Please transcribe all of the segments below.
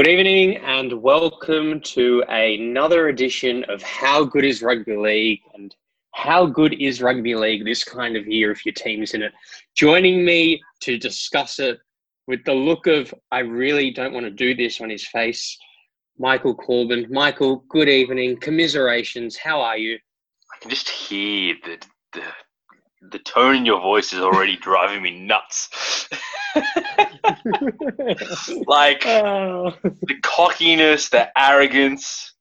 Good evening and welcome to another edition of How Good is Rugby League and how good is rugby league this kind of year if your team's in it. Joining me to discuss it with the look of I really don't want to do this on his face, Michael Corbin. Michael, good evening. Commiserations. How are you? I can just hear the the, the tone in your voice is already driving me nuts. like Oh. the cockiness, the arrogance.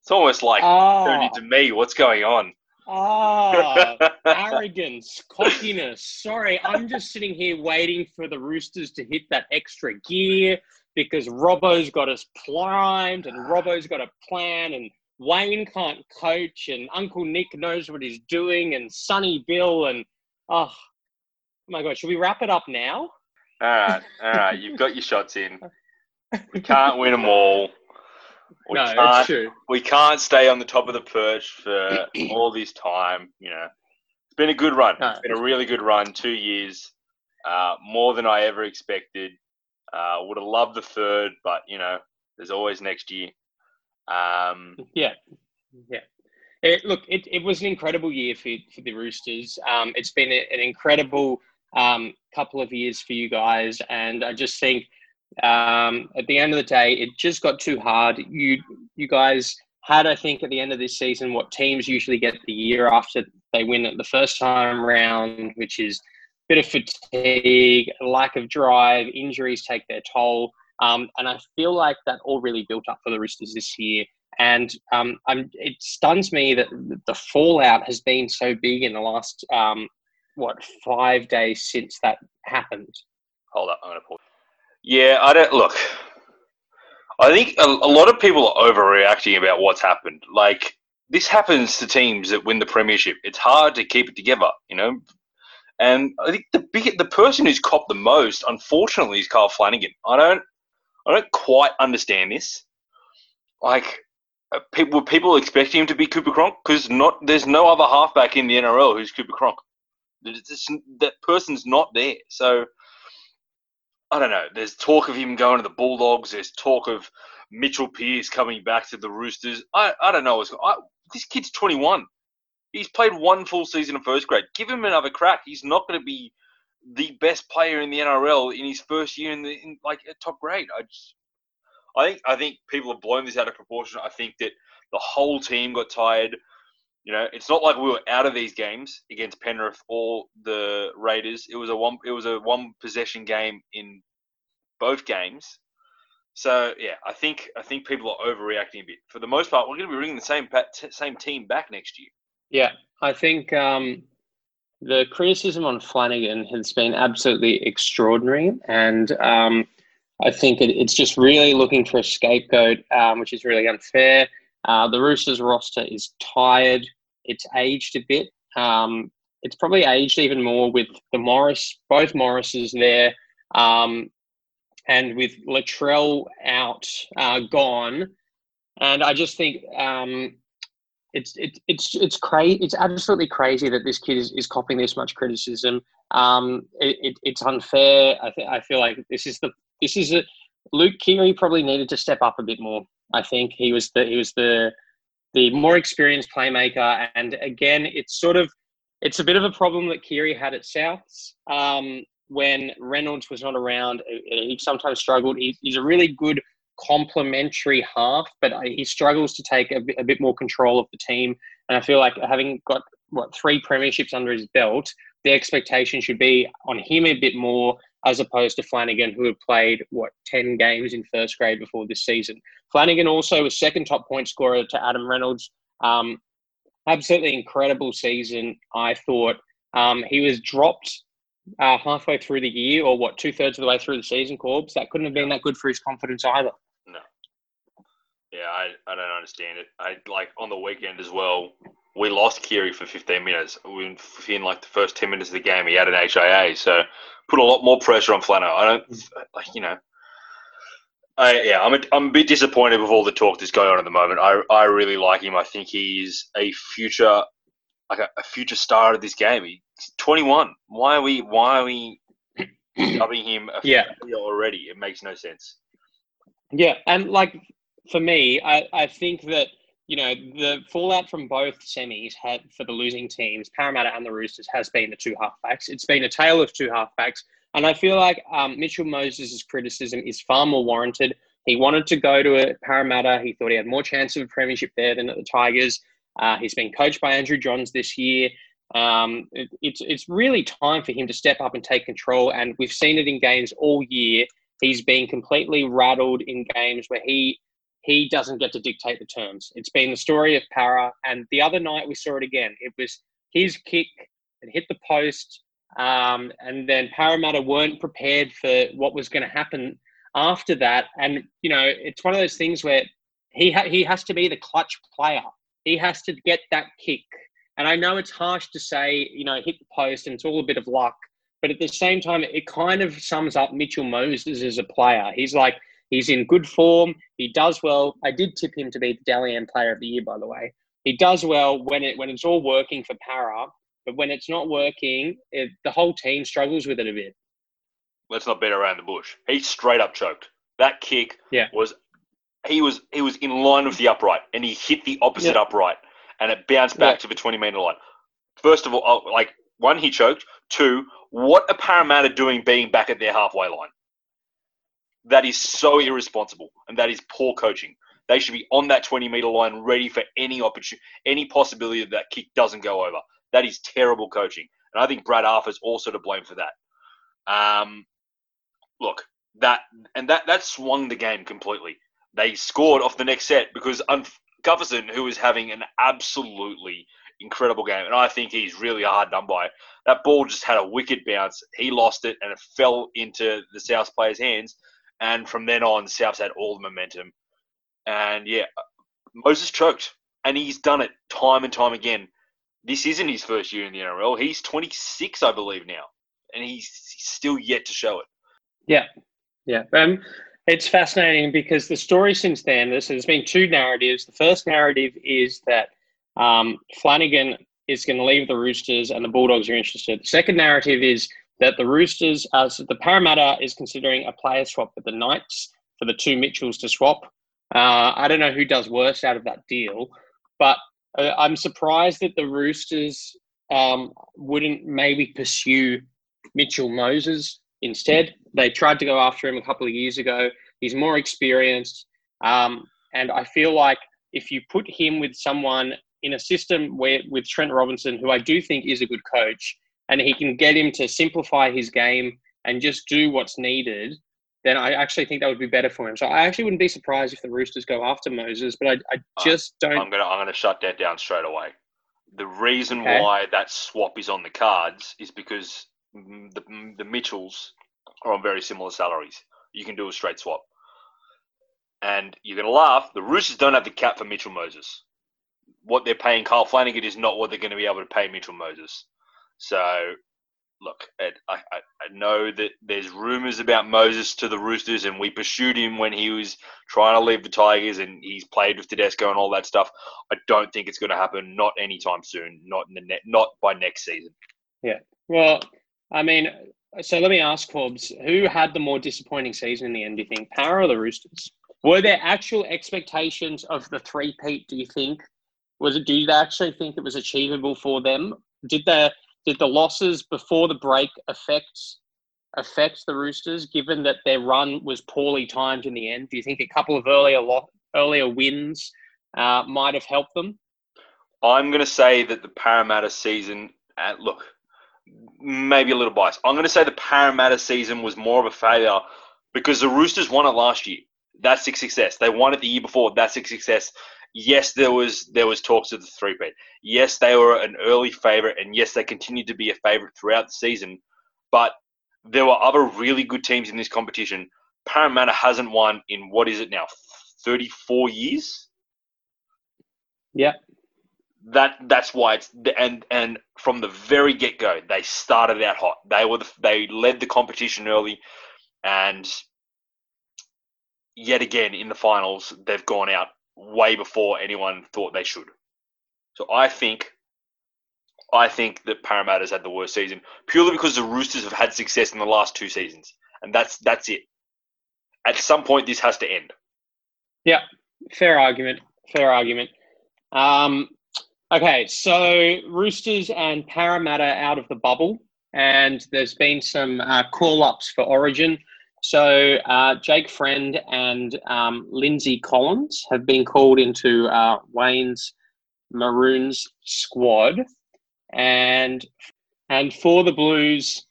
It's almost like Ah. turning to me. What's going on? Ah, arrogance, cockiness. Sorry, I'm just sitting here waiting for the Roosters to hit that extra gear because Robbo's got us primed and Robbo's got a plan and Wayne can't coach and Uncle Nick knows what he's doing and Sonny Bill and oh oh my god, should we wrap it up now? all right, all right. You've got your shots in. We can't win them all. We no, can't. that's true. we can't stay on the top of the perch for all this time. You know, it's been a good run. No. It's been a really good run. Two years, uh, more than I ever expected. Uh, would have loved the third, but you know, there's always next year. Um, Yeah, yeah. It, look, it, it was an incredible year for, for the Roosters. Um, it's been a- an incredible um, couple of years for you guys, and I just think um, at the end of the day, it just got too hard. You you guys had, I think, at the end of this season, what teams usually get the year after they win it the first time round, which is a bit of fatigue, lack of drive, injuries take their toll. Um, and I feel like that all really built up for the Roosters this year. And um, it stuns me that the fallout has been so big in the last, um, what, five days since that happened. hold up, I'm gonna pause. Yeah, I don't look. I think a, a lot of people are overreacting about what's happened. Like this happens to teams that win the premiership. It's hard to keep it together, you know. And I think the big, the person who's copped the most, unfortunately, is Kyle Flanagan. I don't, I don't quite understand this. Like, uh, people, were people expecting him to be Cooper Cronk because not there's no other halfback in the NRL who's Cooper Cronk. That person's not there. So I don't know. There's talk of him going to the Bulldogs. There's talk of Mitchell Pearce coming back to the Roosters. I, I don't know. I, this kid's 21. He's played one full season of first grade. Give him another crack. He's not going to be the best player in the NRL in his first year in the in, like top grade. I just, I think I think people have blown this out of proportion. I think that the whole team got tired. You know, it's not like we were out of these games against Penrith or the Raiders. It was a one. It was a one possession game in both games. So yeah, I think I think people are overreacting a bit. For the most part, we're going to be bringing the same same team back next year. Yeah, I think um, the criticism on Flanagan has been absolutely extraordinary, and um, I think it, it's just really looking for a scapegoat, um, which is really unfair. Uh, the Roosters roster is tired; it's aged a bit. Um, it's probably aged even more with the Morris, both Morrises there, um, and with Latrell out, uh, gone. And I just think um, it's it's it's crazy. It's absolutely crazy that this kid is, is copying this much criticism. Um, it, it, it's unfair. I think I feel like this is the this is a Luke Keary probably needed to step up a bit more. I think he was the he was the the more experienced playmaker, and again, it's sort of it's a bit of a problem that Keary had at Souths um, when Reynolds was not around. He sometimes struggled. He, he's a really good complementary half, but he struggles to take a bit, a bit more control of the team. And I feel like having got what three premierships under his belt, the expectation should be on him a bit more as opposed to Flanagan, who had played what ten games in first grade before this season. Flanagan also was second top point scorer to Adam Reynolds. Um, absolutely incredible season. I thought um, he was dropped uh, halfway through the year, or what two thirds of the way through the season. Corbs that couldn't have been that good for his confidence either. Yeah, I, I don't understand it. I like on the weekend as well. We lost Keary for 15 minutes. Within like the first 10 minutes of the game, he had an HIA, so put a lot more pressure on Flano. I don't like you know. I, yeah, I'm a, I'm a bit disappointed with all the talk that's going on at the moment. I, I really like him. I think he's a future like a, a future star of this game. He's 21. Why are we why are we dubbing him a Yeah. already? It makes no sense. Yeah, and like for me, I, I think that you know the fallout from both semis had for the losing teams, Parramatta and the Roosters, has been the two halfbacks. It's been a tale of two halfbacks, and I feel like um, Mitchell Moses' criticism is far more warranted. He wanted to go to a Parramatta. He thought he had more chance of a premiership there than at the Tigers. Uh, he's been coached by Andrew Johns this year. Um, it, it's it's really time for him to step up and take control, and we've seen it in games all year. He's been completely rattled in games where he he doesn't get to dictate the terms. It's been the story of Para, and the other night we saw it again. It was his kick, it hit the post, um, and then Parramatta weren't prepared for what was going to happen after that. And you know, it's one of those things where he ha- he has to be the clutch player. He has to get that kick and I know it's harsh to say, you know, hit the post and it's all a bit of luck. But at the same time, it kind of sums up Mitchell Moses as a player. He's like, he's in good form. He does well. I did tip him to be the Dally M Player of the Year, by the way. He does well when it when it's all working for Para, but when it's not working, it, the whole team struggles with it a bit. Let's not beat around the bush. He straight up choked. That kick yeah. was he was he was in line with the upright, and he hit the opposite yeah. upright and it bounced back yeah. to the 20 metre line. First of all, oh, like, one, he choked. Two, what are Parramatta doing being back at their halfway line? That is so irresponsible, and that is poor coaching. They should be on that 20 metre line, ready for any opportunity, any possibility that that kick doesn't go over. That is terrible coaching, and I think Brad Arthur's also to blame for that. Um, look, that and that that swung the game completely. They scored off the next set because un- Gutherson, who is having an absolutely incredible game, and I think he's really hard done by. That ball just had a wicked bounce. He lost it, and it fell into the South players' hands. And from then on, Souths had all the momentum. And yeah, Moses choked, and he's done it time and time again. This isn't his first year in the NRL. He's 26, I believe, now, and he's still yet to show it. Yeah, yeah. Um, it's fascinating because the story since then, has been two narratives. The first narrative is that um, Flanagan is going to leave the Roosters and the Bulldogs are interested. The second narrative is that the Roosters, uh, so the Parramatta is considering a player swap with the Knights for the two Mitchells to swap. Uh, I don't know who does worse out of that deal, but uh, I'm surprised that the Roosters um, wouldn't maybe pursue Mitchell Moses instead. They tried to go after him a couple of years ago. He's more experienced. Um, and I feel like if you put him with someone in a system where with Trent Robinson, who I do think is a good coach, and he can get him to simplify his game and just do what's needed, then I actually think that would be better for him. So I actually wouldn't be surprised if the Roosters go after Moses, but I, I just don't. I'm gonna I'm gonna shut that down straight away. The reason okay. why that swap is on the cards is because the the Mitchells are on very similar salaries. You can do a straight swap. And you're going to laugh. The Roosters don't have the cap for Mitchell Moses. What they're paying Kyle Flanagan is not what they're going to be able to pay Mitchell Moses. So, look, I, I, I know that there's rumours about Moses to the Roosters, and we pursued him when he was trying to leave the Tigers, and he's played with Tedesco and all that stuff. I don't think it's going to happen. Not anytime soon. Not in the net. Not by next season. Yeah. Well, I mean, so let me ask Corbs, who had the more disappointing season in the end, do you think? Para or the Roosters? Were there actual expectations of the three peat, do you think? Was it do you actually think it was achievable for them? Did the did the losses before the break affect affect the Roosters, given that their run was poorly timed in the end? Do you think a couple of earlier lo- earlier wins uh, might have helped them? I'm going to say that the Parramatta season. Uh, look, maybe a little biased. I'm going to say the Parramatta season was more of a failure because the Roosters won it last year. That's a success. They won it the year before. That's a success. Yes, there was there was talks of the three peat. Yes, they were an early favourite, and yes, they continued to be a favourite throughout the season. But there were other really good teams in this competition. Parramatta hasn't won in what is it now, 34 years? Yeah that that's why it's and and from the very get go they started out hot. They were the, they led the competition early, and yet again in the finals they've gone out way before anyone thought they should. So I think I think that Parramatta's had the worst season purely because the Roosters have had success in the last two seasons, and that's that's it. At some point, this has to end. Yeah, fair argument. Fair argument. Um, okay, so Roosters and Parramatta out of the bubble, and there's been some uh, call ups for Origin. So uh, Jake Friend and um, Lindsay Collins have been called into uh, Wayne's Maroons squad, and and for the Blues,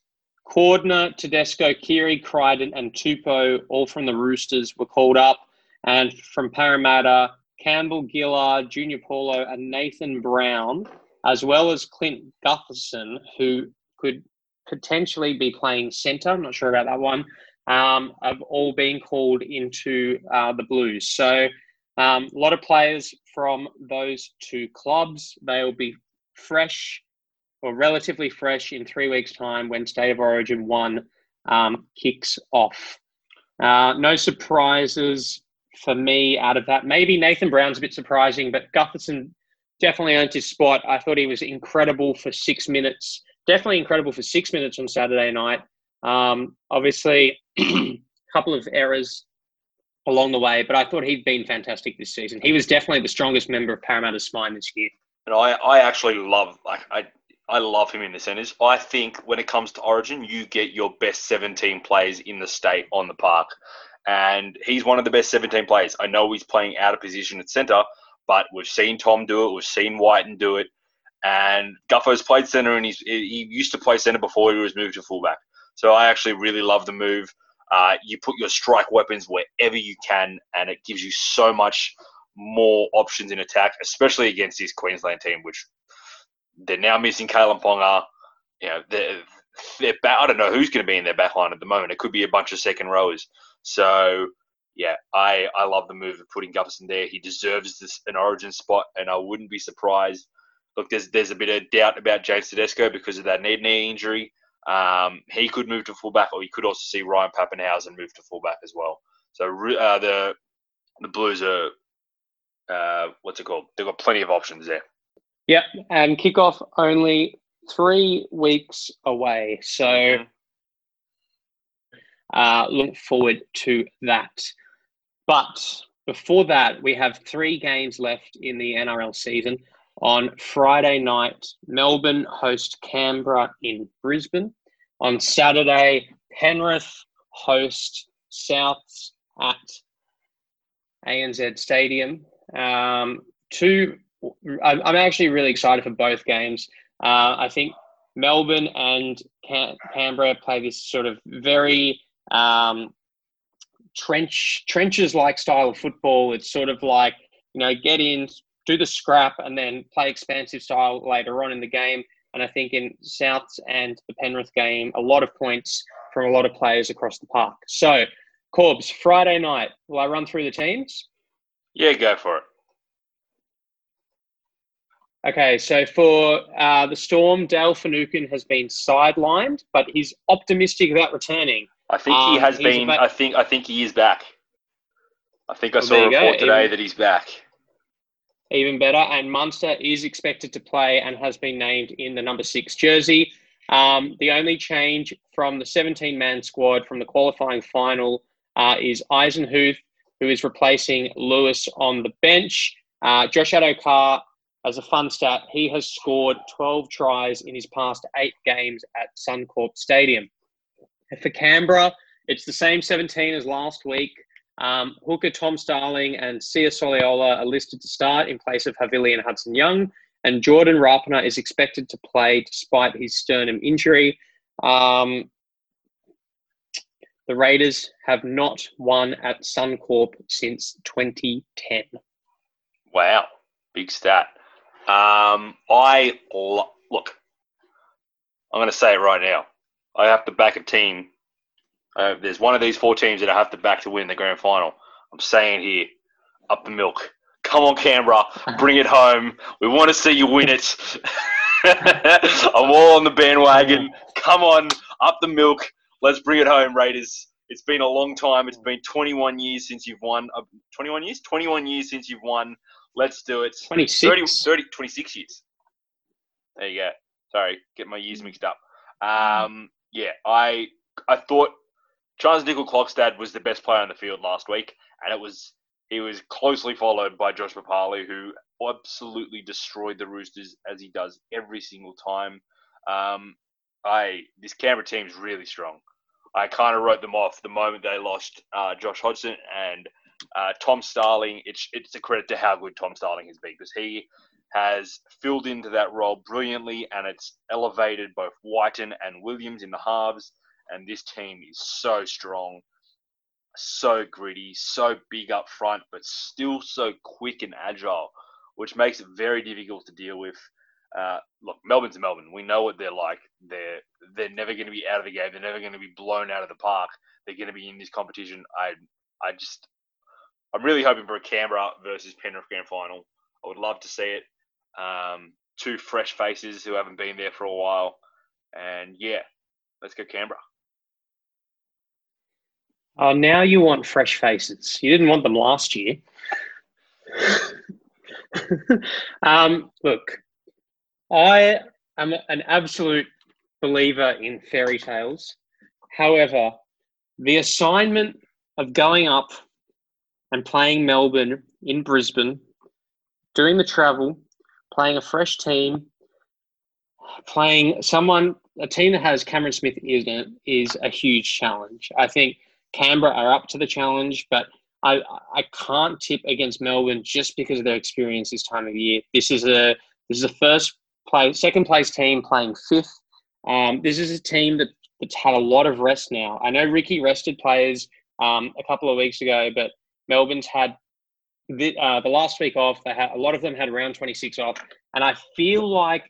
Cordner, Tedesco, Keary, Crichton, and Tupou, all from the Roosters, were called up, and from Parramatta, Campbell-Gillard, Junior Paulo, and Nathan Brown, as well as Clint Gutherson, who could potentially be playing centre. I'm not sure about that one um, have all been called into uh, the Blues. So um, a lot of players from those two clubs. They will be fresh or relatively fresh in three weeks' time when State of Origin 1 um, kicks off. Uh, no surprises for me out of that. Maybe Nathan Brown's a bit surprising, but Gutherson definitely earned his spot. I thought he was incredible for six minutes. Definitely incredible for six minutes on Saturday night. Um, obviously, a couple of errors along the way, but I thought he'd been fantastic this season. He was definitely the strongest member of Parramatta's spine this year. And I, I actually love like I I love him in the centres. I think when it comes to Origin, you get your best 17 players in the state on the park. And he's one of the best 17 players. I know he's playing out of position at centre, but we've seen Tom do it. We've seen Wighton do it. And Guffo's played centre, and he's, he used to play centre before he was moved to fullback. So I actually really love the move. Uh, you put your strike weapons wherever you can, and it gives you so much more options in attack, especially against this Queensland team, which they're now missing Kalyn Ponga. You know, they're, they're back, I don't know who's going to be in their back line at the moment. It could be a bunch of second rowers. So, yeah, I, I love the move of putting Gutherson there. He deserves this an origin spot, and I wouldn't be surprised. Look, there's there's a bit of doubt about James Tedesco because of that knee injury. Um, he could move to fullback, or you could also see Ryan Papenhuyzen move to fullback as well. So uh, the the Blues are uh, what's it called? They've got plenty of options there. Yep, and kickoff only three weeks away. So mm-hmm. uh, look forward to that. But before that, we have three games left in the NRL season. On Friday night, Melbourne host Canberra in Brisbane. On Saturday, Penrith host Souths at ANZ Stadium. Um, two, I'm, actually really excited for both games. Uh, I think Melbourne and Can- Canberra play this sort of very um, trench trenches like style of football. It's sort of like you know get in, do the scrap and then play expansive style later on in the game. And I think in Souths and the Penrith game, a lot of points from a lot of players across the park. So, Corbs, Friday night, will I run through the teams? Yeah, go for it. Okay, so for uh, the Storm, Dale Finucane has been sidelined, but he's optimistic about returning. I think he um, has been. About... I think. I think he is back. I think I well, saw a report today that he's back even better. And Munster is expected to play and has been named in the number six jersey. Um, the only change from the 17 man squad from the qualifying final uh, is Eisenhuth, who is replacing Lewis on the bench. Uh, Josh Addo-Carr, as a fun stat, he has scored 12 tries in his past eight games at Suncorp Stadium. For Canberra, it's the same 17 as last week. Um, hooker Tom Starling and Sia Soliola are listed to start in place of Havili and Hudson Young, and Jordan Rapana is expected to play despite his sternum injury. Um, the Raiders have not won at Suncorp since 2010. Wow, big stat. Um, I look. I'm going to say it right now. I have to back a team uh, there's one of these four teams that I have to back to win the grand final. I'm saying here, up the milk. Come on, Canberra, bring it home. We want to see you win it. I'm all on the bandwagon. Come on, up the milk. Let's bring it home, Raiders. It's been a long time. It's been 21 years since you've won. Uh, 21 years? 21 years since you've won. Let's do it. 26. 30, 30, 26 years. There you go. Sorry, get my years mixed up. Um, yeah, I I thought Charnze Nicoll-Klokstad was the best player on the field last week, and it was He was closely followed by Josh Papalii, who absolutely destroyed the Roosters as he does every single time. Um, I this Canberra team is really strong. I kind of wrote them off the moment they lost uh, Josh Hodgson and uh, Tom Starling. It's it's a credit to how good Tom Starling has been because he has filled into that role brilliantly, and it's elevated both Wighton and Williams in the halves. And this team is so strong, so gritty, so big up front, but still so quick and agile, which makes it very difficult to deal with. Uh, look, Melbourne's Melbourne. We know what they're like. They're they're never going to be out of the game. They're never going to be blown out of the park. They're going to be in this competition. I I just I'm really hoping for a Canberra versus Penrith grand final. I would love to see it. Um, two fresh faces who haven't been there for a while, and yeah, let's go Canberra. Oh, now you want fresh faces. You didn't want them last year. um, look, I am an absolute believer in fairy tales. However, the assignment of going up and playing Melbourne in Brisbane during the travel, playing a fresh team, playing someone, a team that has Cameron Smith in it, is a huge challenge. I think Canberra are up to the challenge, but I, I can't tip against Melbourne just because of their experience this time of year. This is a this is a first place, second place team playing fifth. Um, this is a team that, that's had a lot of rest now. I know Ricky rested players um, a couple of weeks ago, but Melbourne's had the, uh, the last week off. They had a lot of them had round 26 off, and I feel like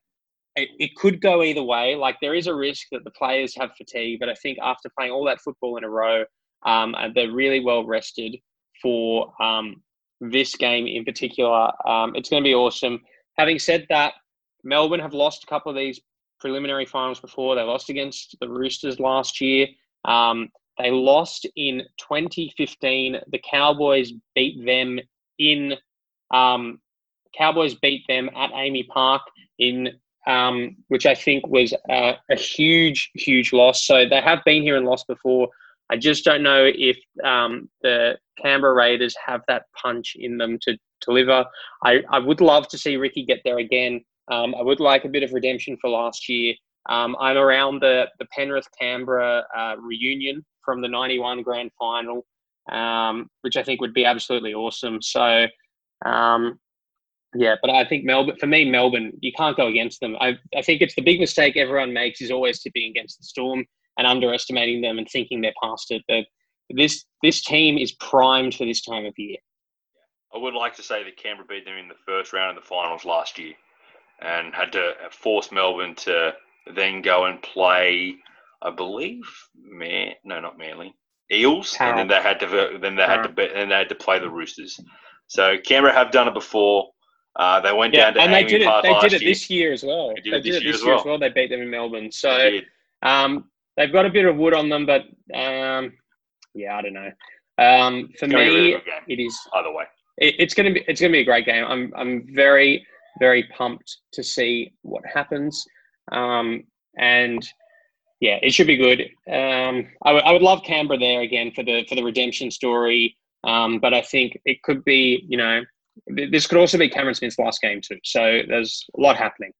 it, it could go either way. Like there is a risk that the players have fatigue, but I think after playing all that football in a row, um, they're really well rested for um, this game in particular. Um, it's going to be awesome. Having said that, Melbourne have lost a couple of these preliminary finals before. They lost against the Roosters last year. Um, they lost in 2015. The Cowboys beat them in. Um, Cowboys beat them at AAMI Park in, um, which I think was a, huge, huge loss. So they have been here and lost before. I just don't know if um, the Canberra Raiders have that punch in them to deliver. I, I would love to see Ricky get there again. Um, I would like a bit of redemption for last year. Um, I'm around the, the Penrith Canberra uh, reunion from the 91 grand final, um, which I think would be absolutely awesome. So, um, yeah, but I think Melbourne, for me, Melbourne, you can't go against them. I, I think it's the big mistake everyone makes is always tipping against the Storm and underestimating them and thinking they're past it. But this this team is primed for this time of year. I would like to say that Canberra beat them in the first round of the finals last year and had to force Melbourne to then go and play, I believe, Man, no, not Manly, Eels, and then they had to then they had to be, and they had to play the Roosters. So Canberra have done it before. Uh, they went yeah, down to and they did it. They did it year. this year as well. They did, they it, did this it, this year, as, well. They beat them in Melbourne. So um, they've got a bit of wood on them, but um, yeah, I don't know. Um, for me, it is either way. It, it's gonna be it's gonna be a great game. I'm I'm very very pumped to see what happens. Um, and yeah, it should be good. Um, I, w- I would love Canberra there again for the for the redemption story. Um, but I think it could be, you know, this could also be Cameron Smith's last game too. So there's a lot happening.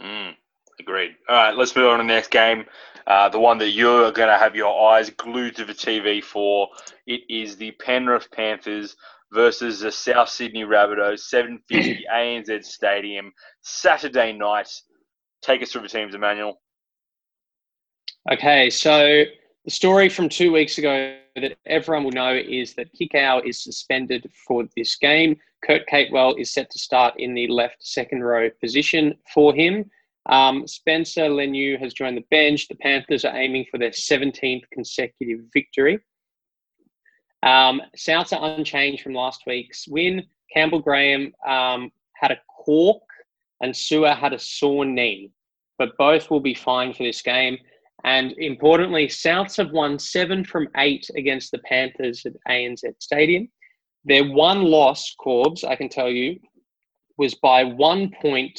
Mm, agreed. All right, let's move on to the next game. Uh, the one that you're going to have your eyes glued to the TV for. It is the Penrith Panthers versus the South Sydney Rabbitohs, 750 ANZ Stadium, Saturday night. Take us through the teams, Emmanuel. Okay, so the story from two weeks ago that everyone will know is that Kikau is suspended for this game. Kurt Capewell is set to start in the left second row position for him. Um, Spencer Leniu has joined the bench. The Panthers are aiming for their 17th consecutive victory. Um, Souths are unchanged from last week's win. Campbell Graham um, had a cork and Su'A had a sore knee, but both will be fine for this game. And importantly, Souths have won seven from eight against the Panthers at ANZ Stadium. Their one loss, Corbs, I can tell you, was by one point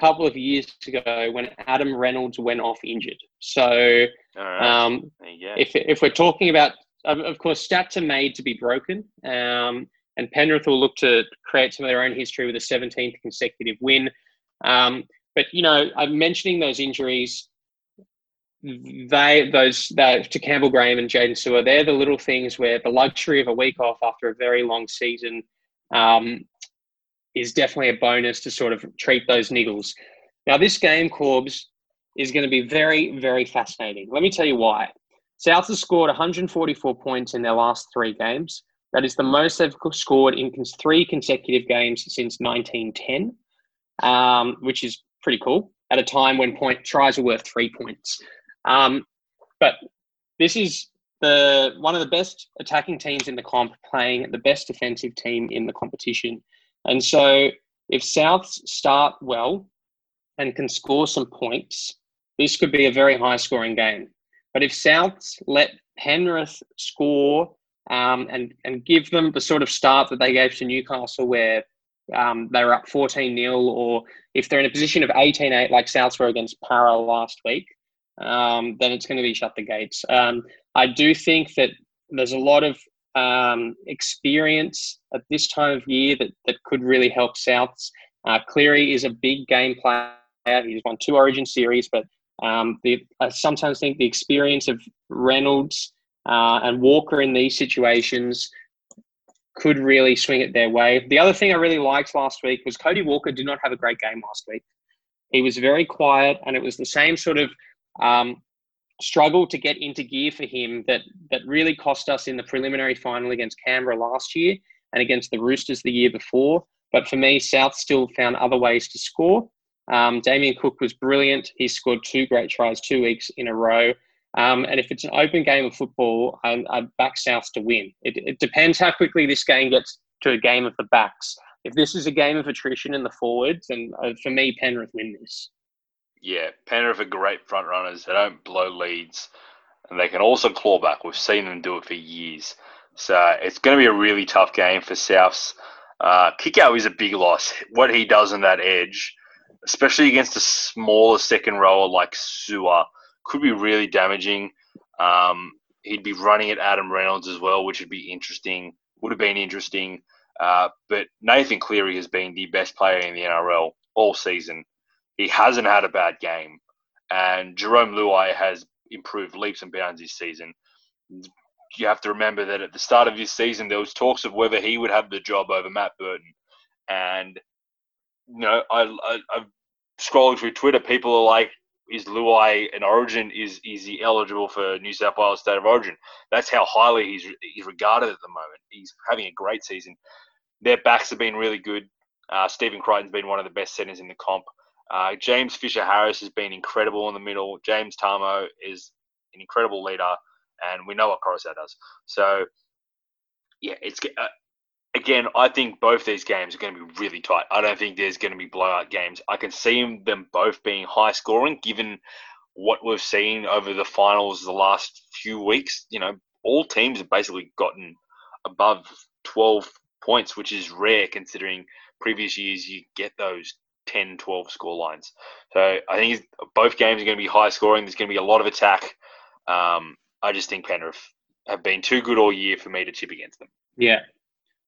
couple of years ago when Adam Reynolds went off injured. So right. um, if, if we're talking about, of course, stats are made to be broken. Um, and Penrith will look to create some of their own history with a 17th consecutive win. Um, but you know, I'm mentioning those injuries. They those that to Campbell Graham and Jaden Su'A, they're the little things where the luxury of a week off after a very long season um, is definitely a bonus to sort of treat those niggles. Now, this game, Corbs, is going to be very, very fascinating. Let me tell you why. South has scored 144 points in their last three games. That is the most they've scored in three consecutive games since 1910, um, which is pretty cool at a time when point tries are worth three points. Um, but this is the one of the best attacking teams in the comp playing the best defensive team in the competition. And so if Souths start well and can score some points, this could be a very high scoring game. But if Souths let Penrith score um, and, and give them the sort of start that they gave to Newcastle, where um, they were up 14 0, or if they're in a position of 18 8, like Souths were against Para last week, um, then it's going to be shut the gates. Um, I do think that there's a lot of um, experience at this time of year that, that could really help Souths. Uh, Cleary is a big game player. He's won two Origin series, but um, the, I sometimes think the experience of Reynolds uh, and Walker in these situations could really swing it their way. The other thing I really liked last week was Cody Walker did not have a great game last week. He was very quiet, and it was the same sort of um, struggle to get into gear for him that that really cost us in the preliminary final against Canberra last year and against the Roosters the year before. But for me, South still found other ways to score. Um, Damien Cook was brilliant. He scored two great tries two weeks in a row. Um, and if it's an open game of football, I, I back South to win. It, it depends how quickly this game gets to a game of the backs. If this is a game of attrition in the forwards, then uh, for me, Penrith win this yeah, Penrith are great front runners. They don't blow leads, and they can also claw back. We've seen them do it for years. So it's going to be a really tough game for Souths. Uh, Kikau is a big loss. What he does on that edge, especially against a smaller second rower like Su'A, could be really damaging. Um, he'd be running at Adam Reynolds as well, which would be interesting. Would have been interesting. Uh, but Nathan Cleary has been the best player in the NRL all season. He hasn't had a bad game, and Jerome Luai has improved leaps and bounds this season. You have to remember that at the start of this season, there was talks of whether he would have the job over Matt Burton, and you know, I, I I've scrolling through Twitter, people are like, "Is Luai an Origin? Is is he eligible for New South Wales State of Origin?" That's how highly he's he's regarded at the moment. He's having a great season. Their backs have been really good. Uh, Stephen Crichton's been one of the best centers in the comp. Uh, James Fisher Harris has been incredible in the middle. James Tamou is an incredible leader, and we know what Koroisau does. So, yeah, it's uh, again. I think both these games are going to be really tight. I don't think there's going to be blowout games. I can see them both being high scoring, given what we've seen over the finals the last few weeks. You know, all teams have basically gotten above 12 points, which is rare considering previous years you get those 10, 12 score lines. So I think both games are going to be high scoring. There's going to be a lot of attack. Um, I just think Penrith have been too good all year for me to tip against them. Yeah.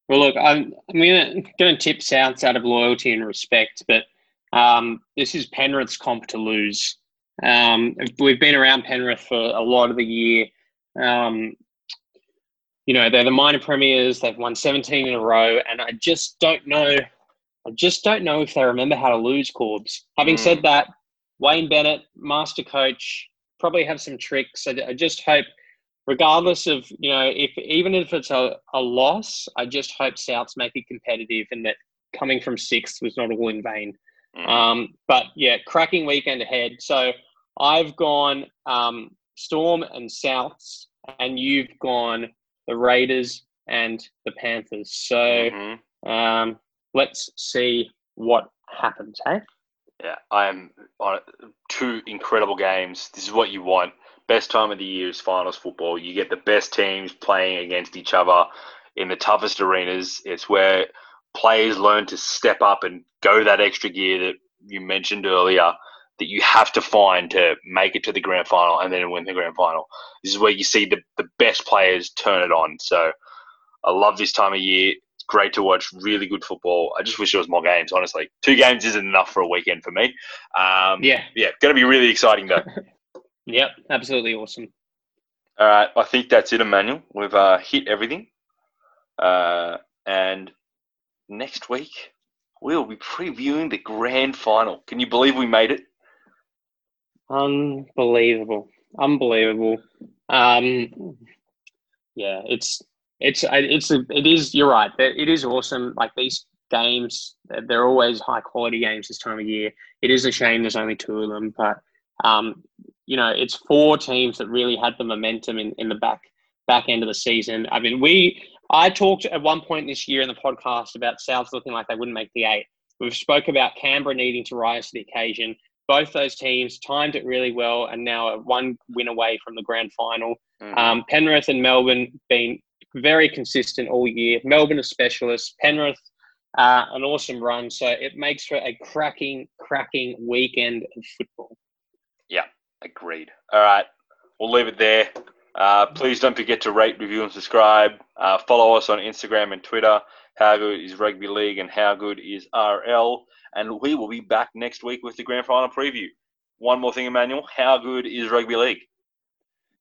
Well, look, I'm, I'm gonna gonna tip Souths out of loyalty and respect, but um, this is Penrith's comp to lose. Um, we've been around Penrith for a lot of the year. Um, you know, they're the minor premiers. They've won 17 in a row, and I just don't know I just don't know if they remember how to lose Corbs. Having mm. said that, Wayne Bennett, master coach, probably have some tricks. I, I, just hope, regardless of you know, if even if it's a, a loss, I just hope Souths make it competitive and that coming from sixth was not all in vain. Mm. Um, but yeah, cracking weekend ahead. So I've gone um, Storm and Souths, and you've gone the Raiders and the Panthers. So. Mm-hmm. Um, let's see what happens, hey? Yeah, I am on two incredible games. This is what you want. Best time of the year is finals football. You get the best teams playing against each other in the toughest arenas. It's where players learn to step up and go that extra gear that you mentioned earlier that you have to find to make it to the grand final and then win the grand final. This is where you see the, the best players turn it on. So I love this time of year great to watch. Really good football. I just wish there was more games. Honestly, two games isn't enough for a weekend for me. Um, Yeah. yeah, going to be really exciting though. Yep. Absolutely awesome. All right, I think that's it, Emmanuel. We've uh, hit everything, uh, and next week we'll be previewing the grand final. Can you believe we made it? Unbelievable. Unbelievable. Um, yeah, it's it's it's a, it is. You're right. It is awesome. Like these games, they're always high quality games this time of year. It is a shame there's only two of them, but um, you know, it's four teams that really had the momentum in, in the back back end of the season. I mean, we I talked at one point this year in the podcast about Souths looking like they wouldn't make the eight. We've spoke about Canberra needing to rise to the occasion. Both those teams timed it really well and now are one win away from the grand final. Mhm. Um, Penrith and Melbourne been very consistent all year. Melbourne a specialist. Penrith uh, an awesome run. So it makes for a cracking, cracking weekend of football. Yeah, agreed. All right, we'll leave it there. Uh, please don't forget to rate, review, and subscribe. Uh, follow us on Instagram and Twitter. How good is rugby league and how good is RL? And we will be back next week with the grand final preview. One more thing, Emmanuel. How good is rugby league?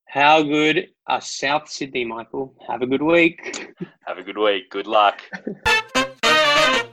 How good are South Sydney, Michael? Have a good week. Have a good week. Good luck.